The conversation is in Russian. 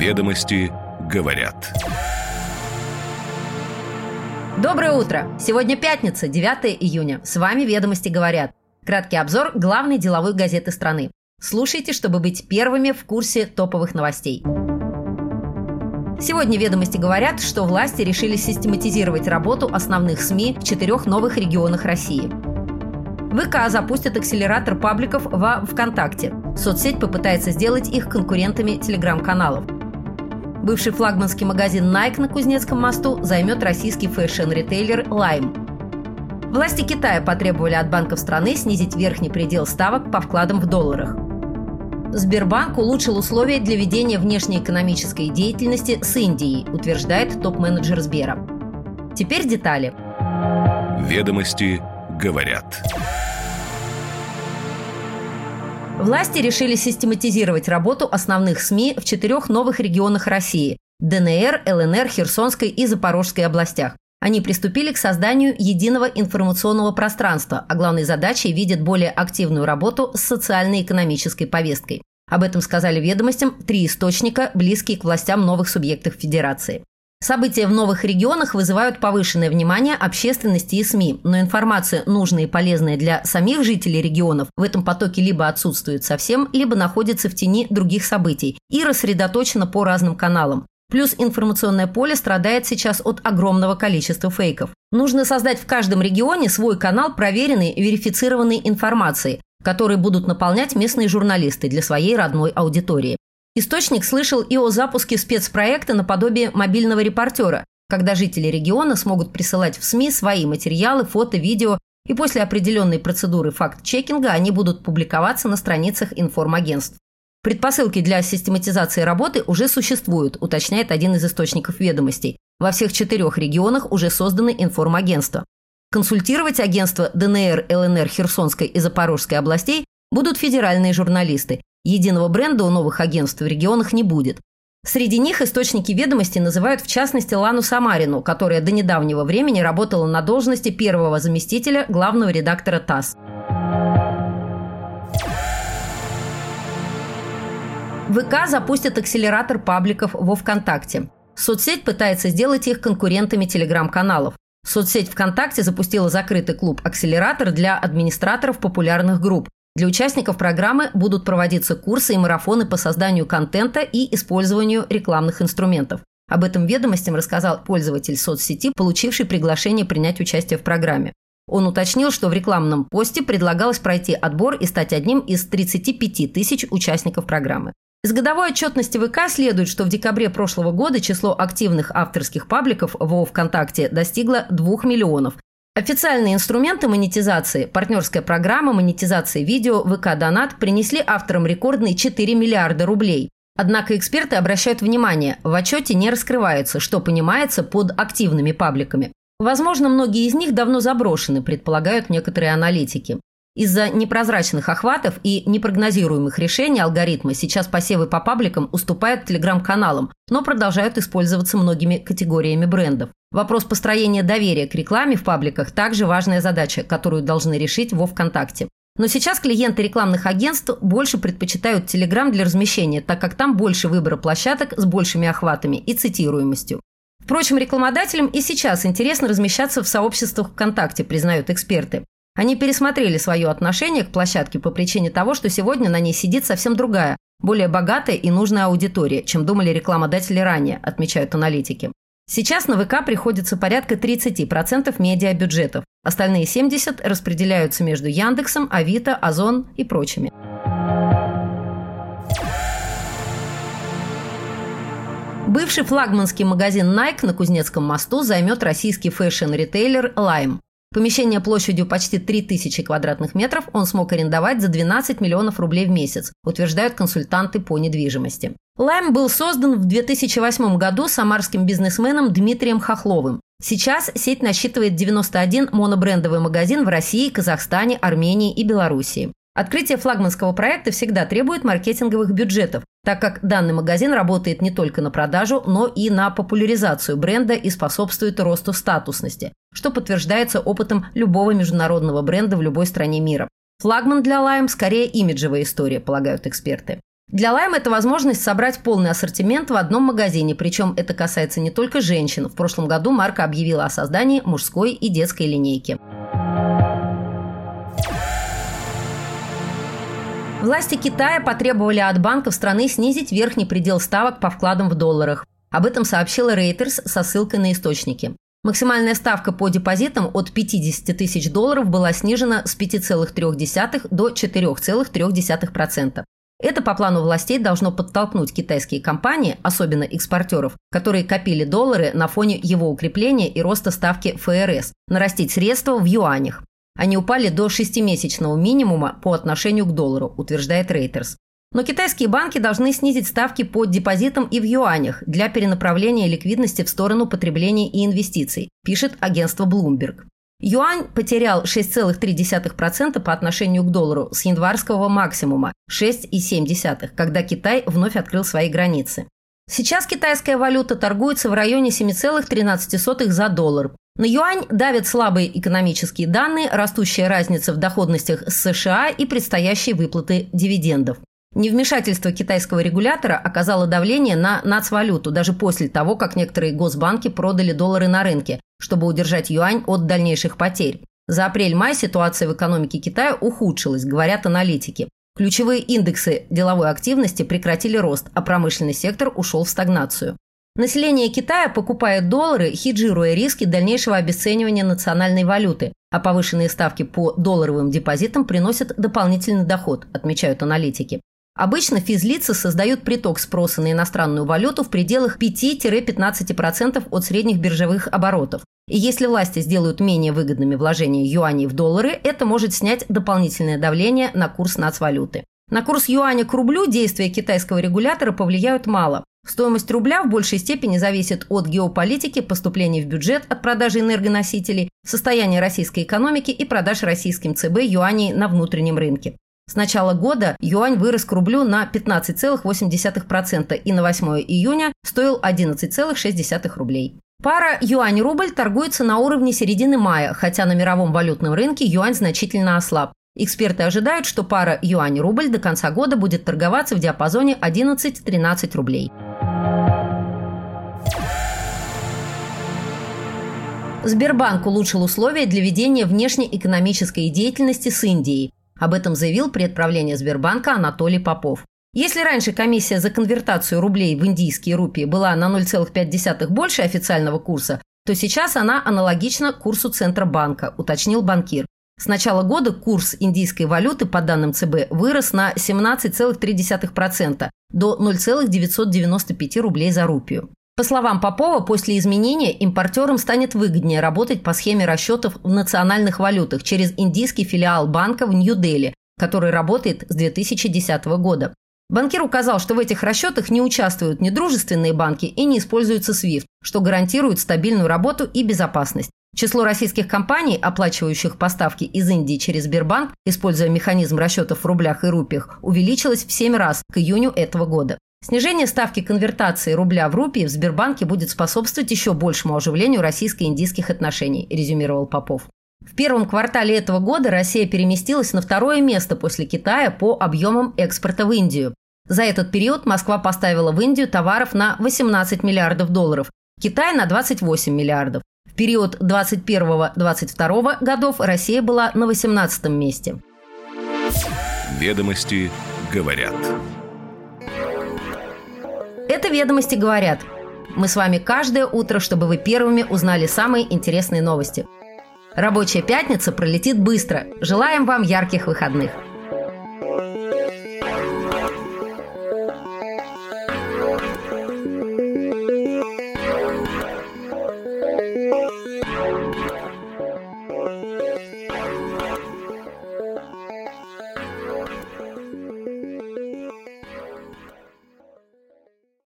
Ведомости говорят. Доброе утро! Сегодня пятница, 9 июня. С вами «Ведомости говорят». Краткий обзор главной деловой газеты страны. Слушайте, чтобы быть первыми в курсе топовых новостей. Сегодня «Ведомости» говорят, что власти решили систематизировать работу основных СМИ в четырех новых регионах России. ВК запустит акселератор пабликов во ВКонтакте. Соцсеть попытается сделать их конкурентами телеграм-каналов. Бывший флагманский магазин Nike на Кузнецком мосту займет российский фэшн-ритейлер Lime. Власти Китая потребовали от банков страны снизить верхний предел ставок по вкладам в долларах. Сбербанк улучшил условия для ведения внешнеэкономической деятельности с Индией, утверждает топ-менеджер Сбера. Теперь детали. Ведомости говорят. Власти решили систематизировать работу основных СМИ в четырех новых регионах России – ДНР, ЛНР, Херсонской и Запорожской областях. Они приступили к созданию единого информационного пространства, а главной задачей видят более активную работу с социально-экономической повесткой. Об этом сказали ведомостям три источника, близкие к властям новых субъектов Федерации. События в новых регионах вызывают повышенное внимание общественности и СМИ, но информация, нужная и полезная для самих жителей регионов, в этом потоке либо отсутствует совсем, либо находится в тени других событий и рассредоточена по разным каналам. Плюс информационное поле страдает сейчас от огромного количества фейков. Нужно создать в каждом регионе свой канал проверенной, верифицированной информации, который будут наполнять местные журналисты для своей родной аудитории. Источник слышал и о запуске спецпроекта наподобие мобильного репортера, когда жители региона смогут присылать в СМИ свои материалы, фото, видео, и после определенной процедуры факт-чекинга они будут публиковаться на страницах информагентств. Предпосылки для систематизации работы уже существуют, уточняет один из источников ведомостей. Во всех четырех регионах уже созданы информагентства. Консультировать агентства ДНР, ЛНР, Херсонской и Запорожской областей будут федеральные журналисты, Единого бренда у новых агентств в регионах не будет. Среди них источники ведомости называют в частности Лану Самарину, которая до недавнего времени работала на должности первого заместителя главного редактора ТАСС. ВК запустит акселератор пабликов во ВКонтакте. Соцсеть пытается сделать их конкурентами телеграм-каналов. Соцсеть ВКонтакте запустила закрытый клуб «Акселератор» для администраторов популярных групп, для участников программы будут проводиться курсы и марафоны по созданию контента и использованию рекламных инструментов. Об этом ведомостям рассказал пользователь соцсети, получивший приглашение принять участие в программе. Он уточнил, что в рекламном посте предлагалось пройти отбор и стать одним из 35 тысяч участников программы. Из годовой отчетности ВК следует, что в декабре прошлого года число активных авторских пабликов во ВКонтакте достигло 2 миллионов, Официальные инструменты монетизации, партнерская программа монетизации видео ВК Донат принесли авторам рекордные 4 миллиарда рублей. Однако эксперты обращают внимание, в отчете не раскрывается, что понимается под активными пабликами. Возможно, многие из них давно заброшены, предполагают некоторые аналитики. Из-за непрозрачных охватов и непрогнозируемых решений алгоритмы сейчас посевы по пабликам уступают телеграм-каналам, но продолжают использоваться многими категориями брендов. Вопрос построения доверия к рекламе в пабликах также важная задача, которую должны решить во ВКонтакте. Но сейчас клиенты рекламных агентств больше предпочитают Telegram для размещения, так как там больше выбора площадок с большими охватами и цитируемостью. Впрочем, рекламодателям и сейчас интересно размещаться в сообществах ВКонтакте, признают эксперты. Они пересмотрели свое отношение к площадке по причине того, что сегодня на ней сидит совсем другая, более богатая и нужная аудитория, чем думали рекламодатели ранее, отмечают аналитики. Сейчас на ВК приходится порядка 30% медиабюджетов. Остальные 70% распределяются между Яндексом, Авито, Озон и прочими. Бывший флагманский магазин Nike на Кузнецком мосту займет российский fashion-ритейлер Lime. Помещение площадью почти 3000 квадратных метров он смог арендовать за 12 миллионов рублей в месяц, утверждают консультанты по недвижимости. Лайм был создан в 2008 году самарским бизнесменом Дмитрием Хохловым. Сейчас сеть насчитывает 91 монобрендовый магазин в России, Казахстане, Армении и Белоруссии. Открытие флагманского проекта всегда требует маркетинговых бюджетов, так как данный магазин работает не только на продажу, но и на популяризацию бренда и способствует росту статусности, что подтверждается опытом любого международного бренда в любой стране мира. Флагман для Lime скорее имиджевая история, полагают эксперты. Для Lime это возможность собрать полный ассортимент в одном магазине, причем это касается не только женщин. В прошлом году марка объявила о создании мужской и детской линейки. Власти Китая потребовали от банков страны снизить верхний предел ставок по вкладам в долларах. Об этом сообщила Reuters со ссылкой на источники. Максимальная ставка по депозитам от 50 тысяч долларов была снижена с 5,3 до 4,3%. Это по плану властей должно подтолкнуть китайские компании, особенно экспортеров, которые копили доллары на фоне его укрепления и роста ставки ФРС, нарастить средства в юанях. Они упали до шестимесячного минимума по отношению к доллару, утверждает Reuters. Но китайские банки должны снизить ставки по депозитам и в юанях для перенаправления ликвидности в сторону потребления и инвестиций, пишет агентство Bloomberg. Юань потерял 6,3% по отношению к доллару с январского максимума 6,7%, когда Китай вновь открыл свои границы. Сейчас китайская валюта торгуется в районе 7,13 за доллар. На юань давят слабые экономические данные, растущая разница в доходностях с США и предстоящие выплаты дивидендов. Невмешательство китайского регулятора оказало давление на нацвалюту даже после того, как некоторые госбанки продали доллары на рынке, чтобы удержать юань от дальнейших потерь. За апрель-май ситуация в экономике Китая ухудшилась, говорят аналитики. Ключевые индексы деловой активности прекратили рост, а промышленный сектор ушел в стагнацию. Население Китая покупает доллары, хеджируя риски дальнейшего обесценивания национальной валюты, а повышенные ставки по долларовым депозитам приносят дополнительный доход, отмечают аналитики. Обычно физлицы создают приток спроса на иностранную валюту в пределах 5-15% от средних биржевых оборотов. И если власти сделают менее выгодными вложения юаней в доллары, это может снять дополнительное давление на курс нацвалюты. На курс юаня к рублю действия китайского регулятора повлияют мало. Стоимость рубля в большей степени зависит от геополитики, поступлений в бюджет от продажи энергоносителей, состояния российской экономики и продаж российским ЦБ юаней на внутреннем рынке. С начала года юань вырос к рублю на 15,8% и на 8 июня стоил 11,6 рублей. Пара юань-рубль торгуется на уровне середины мая, хотя на мировом валютном рынке юань значительно ослаб. Эксперты ожидают, что пара юань-рубль до конца года будет торговаться в диапазоне 11-13 рублей. Сбербанк улучшил условия для ведения внешнеэкономической деятельности с Индией. Об этом заявил при отправлении Сбербанка Анатолий Попов. Если раньше комиссия за конвертацию рублей в индийские рупии была на 0,5 больше официального курса, то сейчас она аналогична курсу Центробанка, уточнил банкир. С начала года курс индийской валюты, по данным ЦБ, вырос на 17,3% до 0,995 рублей за рупию. По словам Попова, после изменения импортерам станет выгоднее работать по схеме расчетов в национальных валютах через индийский филиал банка в Нью-Дели, который работает с 2010 года. Банкир указал, что в этих расчетах не участвуют недружественные банки и не используется SWIFT, что гарантирует стабильную работу и безопасность. Число российских компаний, оплачивающих поставки из Индии через Сбербанк, используя механизм расчетов в рублях и рупиях, увеличилось в 7 раз к июню этого года. Снижение ставки конвертации рубля в рупии в Сбербанке будет способствовать еще большему оживлению российско-индийских отношений, резюмировал Попов. В первом квартале этого года Россия переместилась на второе место после Китая по объемам экспорта в Индию. За этот период Москва поставила в Индию товаров на 18 миллиардов долларов, Китай на 28 миллиардов. В период 21-22 годов Россия была на 18 месте. Ведомости говорят. «Ведомости говорят». Мы с вами каждое утро, чтобы вы первыми узнали самые интересные новости. Рабочая пятница пролетит быстро. Желаем вам ярких выходных.